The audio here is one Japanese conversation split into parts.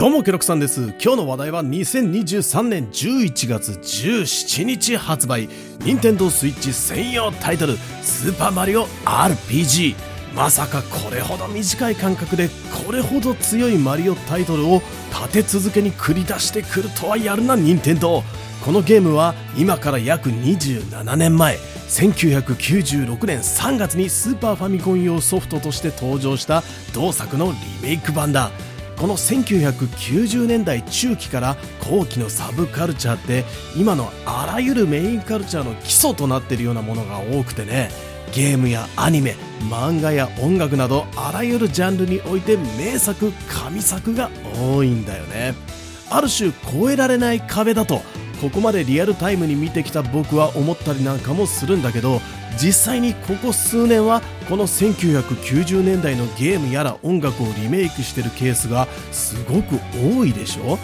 どうもケロクさんです。今日の話題は2023年11月17日発売。任天堂スイッチ専用タイトル。スーパーマリオ RPG まさかこれほど短い間隔でこれほど強いマリオタイトルを立て続けに繰り出してくるとはやるな任天堂このゲームは今から約27年前。1996年3月にスーパーファミコン用ソフトとして登場した同作のリメイク版だ。この1990年代中期から後期のサブカルチャーって今のあらゆるメインカルチャーの基礎となっているようなものが多くてね。ゲームやアニメ漫画や音楽などあらゆるジャンルにおいて名作神作が多いんだよね。ある種超えられない壁だとここまでリアルタイムに見てきた僕は思ったりなんかもするんだけど実際にここ数年はこの1990年代のゲームやら音楽をリメイクしてるケースがすごく多いでしょ？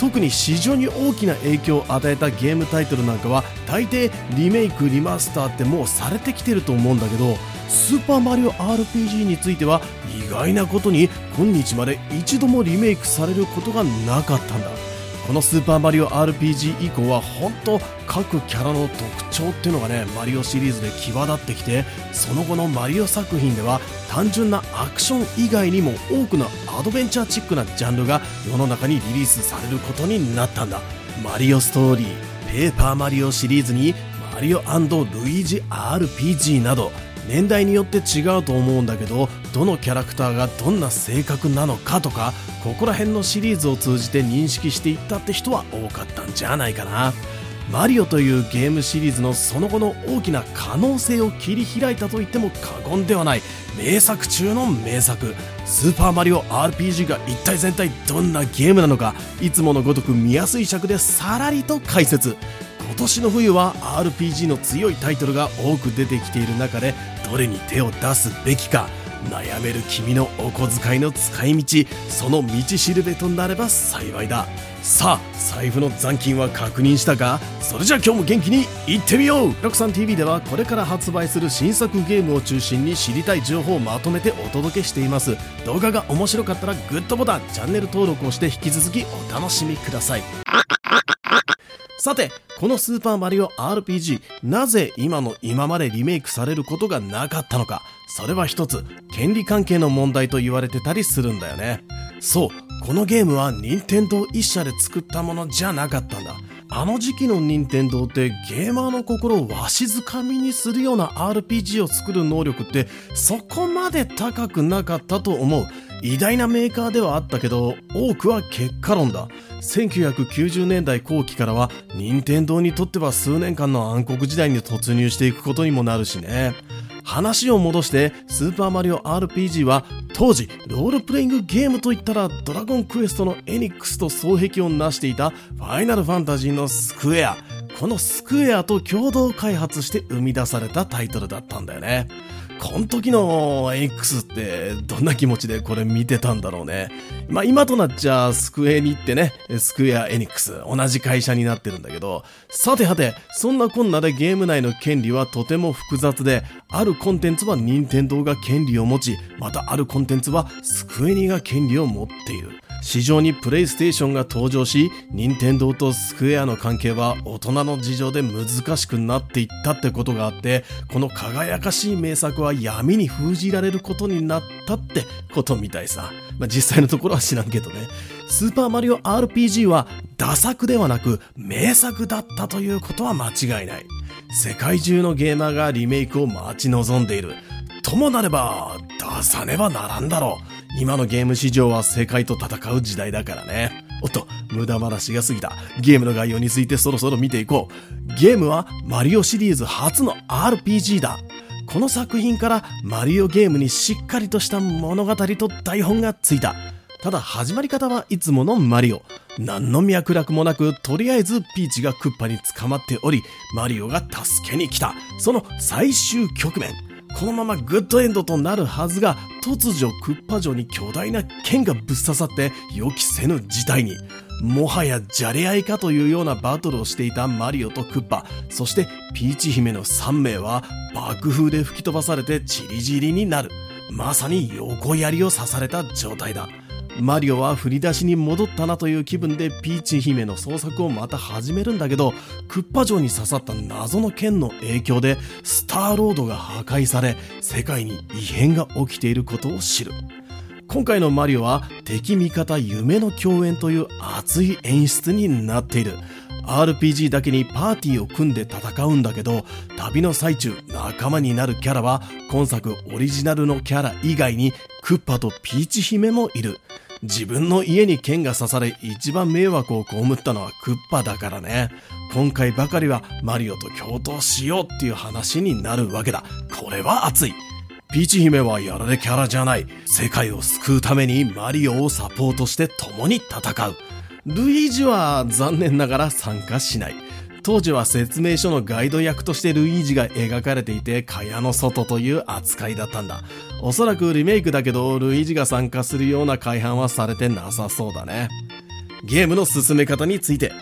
特に市場に大きな影響を与えたゲームタイトルなんかは大抵リメイクリマスターってもうされてきてると思うんだけどスーパーマリオ RPG については意外なことに今日まで一度もリメイクされることがなかったんだ。このスーパーマリオ RPG 以降は本当各キャラの特徴っていうのがねマリオシリーズで際立ってきてその後のマリオ作品では単純なアクション以外にも多くのアドベンチャーチックなジャンルが世の中にリリースされることになったんだ。マリオストーリーペーパーマリオシリーズにマリオルイージ RPG など年代によって違うと思うんだけどどのキャラクターがどんな性格なのかとかここら辺のシリーズを通じて認識していったって人は多かったんじゃないかな。マリオというゲームシリーズのその後の大きな可能性を切り開いたと言っても過言ではない。名作中の名作。スーパーマリオ RPG が一体全体どんなゲームなのか。いつものごとく見やすい尺でさらりと解説。今年の冬は RPG の強いタイトルが多く出てきている中でどれに手を出すべきか。悩める君のお小遣いの使い道その道しるべとなれば幸いだ。さあ財布の残金は確認したかそれじゃあ今日も元気にいってみよう。ロクさん TV ではこれから発売する新作ゲームを中心に知りたい情報をまとめてお届けしています。動画が面白かったらグッドボタンチャンネル登録をして引き続きお楽しみください。さてこのスーパーマリオ RPG なぜ今の今までリメイクされることがなかったのか。それは一つ。権利関係の問題と言われてたりするんだよね。そうこのゲームは任天堂一社で作ったものじゃなかったんだ。あの時期の任天堂ってゲーマーの心をわしづかみにするような RPG を作る能力ってそこまで高くなかったと思う。偉大なメーカーではあったけど多くは結果論だ。1990年代後期からは任天堂にとっては数年間の暗黒時代に突入していくことにもなるしね。話を戻してスーパーマリオ RPG は当時ロールプレイングゲームといったらドラゴンクエストのエニックスと双璧を成していたファイナルファンタジーのスクエア。このスクエアと共同開発して生み出されたタイトルだったんだよね。この時の X ってどんな気持ちでこれ見てたんだろうね。まあ今となっちゃスクエニってね、スクエアエニックス、同じ会社になってるんだけど、さてはて、そんなこんなでゲーム内の権利はとても複雑で、あるコンテンツは任天堂が権利を持ち、またあるコンテンツはスクエニが権利を持っている。市場にプレイステーションが登場し、任天堂とスクエアの関係は大人の事情で難しくなっていったってことがあって、この輝かしい名作は闇に封じられることになったってことみたいさ。まあ、実際のところは知らんけどね。スーパーマリオ RPG はダ作ではなく名作だったということは間違いない。世界中のゲーマーがリメイクを待ち望んでいる。ともなれば出さねばならんだろう。今のゲーム市場は世界と戦う時代だからね。おっと、無駄話が過ぎた。ゲームの概要についてそろそろ見ていこう。ゲームはマリオシリーズ初の RPG だ。この作品からマリオゲームにしっかりとした物語と台本がついた。ただ始まり方はいつものマリオ。何の脈絡もなく、とりあえずピーチがクッパに捕まっており、マリオが助けに来た。その最終局面。このままグッドエンドとなるはずが、突如クッパ城に巨大な剣がぶっ刺さって予期せぬ事態に。もはやじゃれ合いかというようなバトルをしていたマリオとクッパ、そしてピーチ姫の3名は爆風で吹き飛ばされてチリジリになる。まさに横槍を刺された状態だ。マリオは振り出しに戻ったなという気分でピーチ姫の捜索をまた始めるんだけどクッパ城に刺さった謎の剣の影響でスターロードが破壊され世界に異変が起きていることを知る。今回のマリオは敵味方夢の共演という熱い演出になっている。RPG だけにパーティーを組んで戦うんだけど旅の最中仲間になるキャラは今作オリジナルのキャラ以外にクッパとピーチ姫もいる。自分の家に剣が刺され一番迷惑を被ったのはクッパだからね。今回ばかりはマリオと共闘しようっていう話になるわけだ。これは熱い。ピーチ姫はやられキャラじゃない。世界を救うためにマリオをサポートして共に戦う。ルイージは残念ながら参加しない。当時は説明書のガイド役としてルイージが描かれていて、蚊帳の外という扱いだったんだ。おそらくリメイクだけど、ルイージが参加するような改版はされてなさそうだね。ゲームの進め方について、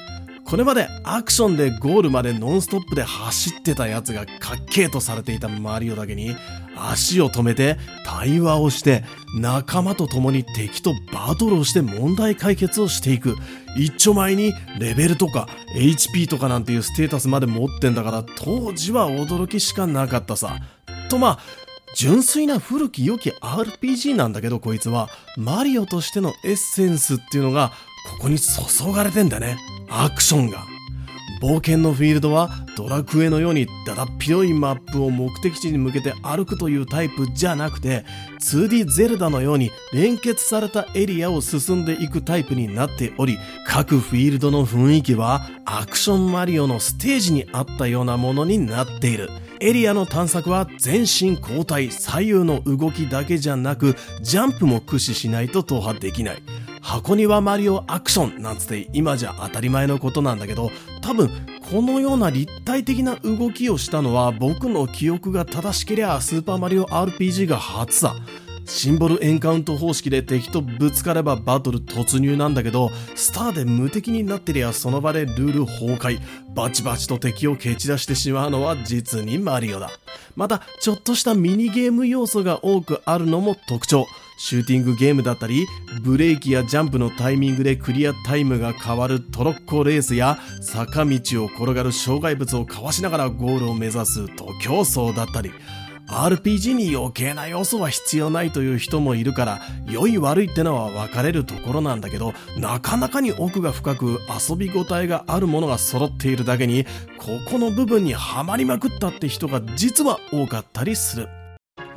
これまでアクションでゴールまでノンストップで走ってたやつがかっけーとされていたマリオだけに足を止めて対話をして仲間と共に敵とバトルをして問題解決をしていく。一丁前にレベルとか HP とかなんていうステータスまで持ってんだから当時は驚きしかなかったさ。とまあ純粋な古き良き RPG なんだけどこいつはマリオとしてのエッセンスっていうのがここに注がれてんだね。アクションが。冒険のフィールドはドラクエのようにだだっ広いマップを目的地に向けて歩くというタイプじゃなくて 2D ゼルダのように連結されたエリアを進んでいくタイプになっており各フィールドの雰囲気はアクションマリオのステージにあったようなものになっている。エリアの探索は全身交代左右の動きだけじゃなくジャンプも駆使しないと踏破できない。箱庭マリオアクションなんつって今じゃ当たり前のことなんだけど多分このような立体的な動きをしたのは僕の記憶が正しけりゃスーパーマリオ RPG が初さシンボルエンカウント方式で敵とぶつかればバトル突入なんだけど、スターで無敵になってりゃその場でルール崩壊、バチバチと敵を蹴散らしてしまうのは実にマリオだ。また、ちょっとしたミニゲーム要素が多くあるのも特徴。シューティングゲームだったり、ブレーキやジャンプのタイミングでクリアタイムが変わるトロッコレースや、坂道を転がる障害物をかわしながらゴールを目指す徒競走だったり、RPG に余計な要素は必要ないという人もいるから良い悪いってのは分かれるところなんだけどなかなかに奥が深く遊び応えがあるものが揃っているだけにここの部分にはまりまくったって人が実は多かったりする。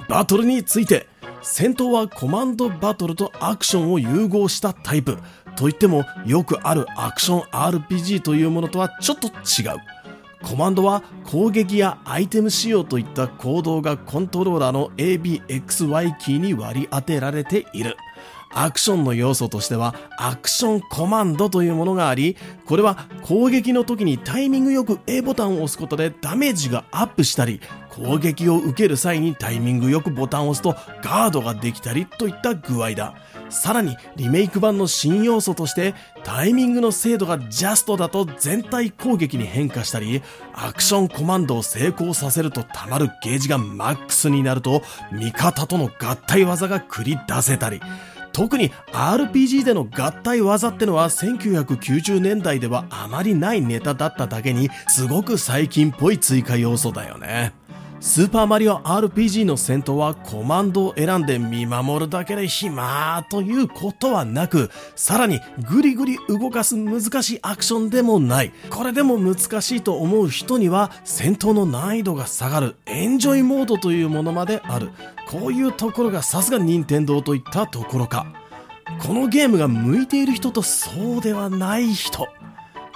バトルについて戦闘はコマンドバトルとアクションを融合したタイプといってもよくあるアクション RPG というものとはちょっと違うコマンドは攻撃やアイテム仕様といった行動がコントローラーの ABXY キーに割り当てられている。アクションの要素としてはアクションコマンドというものがあり、これは攻撃の時にタイミングよく A ボタンを押すことでダメージがアップしたり、攻撃を受ける際にタイミングよくボタンを押すとガードができたりといった具合だ。さらにリメイク版の新要素としてタイミングの精度がジャストだと全体攻撃に変化したりアクションコマンドを成功させると溜まるゲージがマックスになると味方との合体技が繰り出せたり特に RPG での合体技ってのは1990年代ではあまりないネタだっただけにすごく最近っぽい追加要素だよね。スーパーマリオ RPG の戦闘はコマンドを選んで見守るだけで暇ということはなく、さらにグリグリ動かす難しいアクションでもない。これでも難しいと思う人には戦闘の難易度が下がるエンジョイモードというものまである。こういうところがさすが任天堂といったところか。このゲームが向いている人とそうではない人。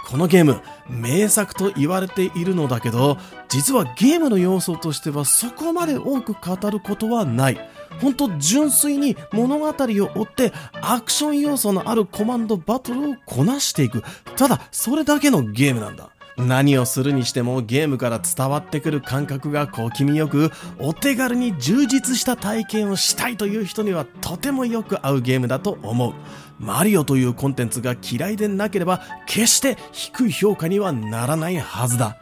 このゲーム名作と言われているのだけど実はゲームの要素としてはそこまで多く語ることはない。本当純粋に物語を追ってアクション要素のあるコマンドバトルをこなしていく。ただそれだけのゲームなんだ。何をするにしてもゲームから伝わってくる感覚が小気味よくお手軽に充実した体験をしたいという人にはとてもよく合うゲームだと思う。マリオというコンテンツが嫌いでなければ決して低い評価にはならないはずだ。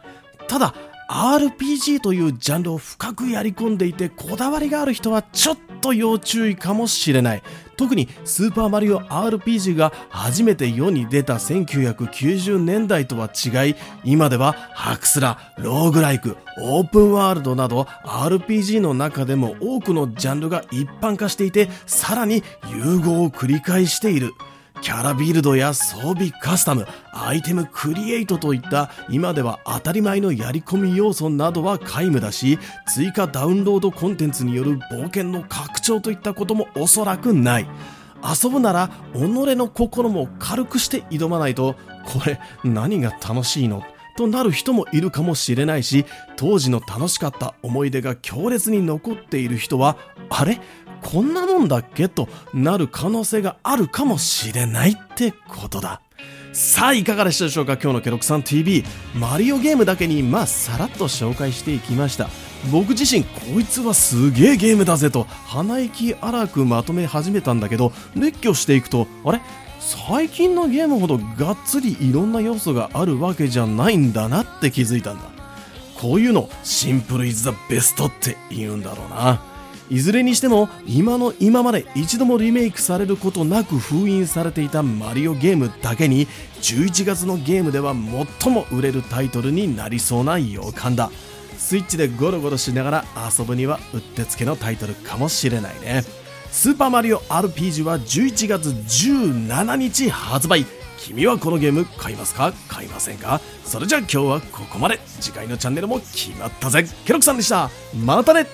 ただ RPG というジャンルを深くやり込んでいてこだわりがある人はちょっと要注意かもしれない。特にスーパーマリオ RPG が初めて世に出た1990年代とは違い、今ではハクスラ、ローグライク、オープンワールドなど RPG の中でも多くのジャンルが一般化していて、さらに融合を繰り返している。キャラビルドや装備カスタム、アイテムクリエイトといった今では当たり前のやり込み要素などは皆無だし、追加ダウンロードコンテンツによる冒険の拡張といったこともおそらくない。遊ぶなら己の心も軽くして挑まないと、これ何が楽しいの？となる人もいるかもしれないし、当時の楽しかった思い出が強烈に残っている人は、あれ？こんなもんだっけ？となる可能性があるかもしれないってことだ。さあ、いかがでしたでしょうか？今日のケロクさん TV。マリオゲームだけに、まあ、さらっと紹介していきました。僕自身、こいつはすげえゲームだぜと、鼻息荒くまとめ始めたんだけど、列挙していくと、あれ？最近のゲームほどがっつりいろんな要素があるわけじゃないんだなって気づいたんだ。こういうの、シンプルイズザベストって言うんだろうな。いずれにしても今の今まで一度もリメイクされることなく封印されていたマリオゲームだけに11月のゲームでは最も売れるタイトルになりそうな予感だ。スイッチでゴロゴロしながら遊ぶにはうってつけのタイトルかもしれないね。スーパーマリオ RPG は11月17日発売。君はこのゲーム買いますか？買いませんか？それじゃあ今日はここまで。次回のチャンネルも決まったぜ。ケロクさんでした。またね。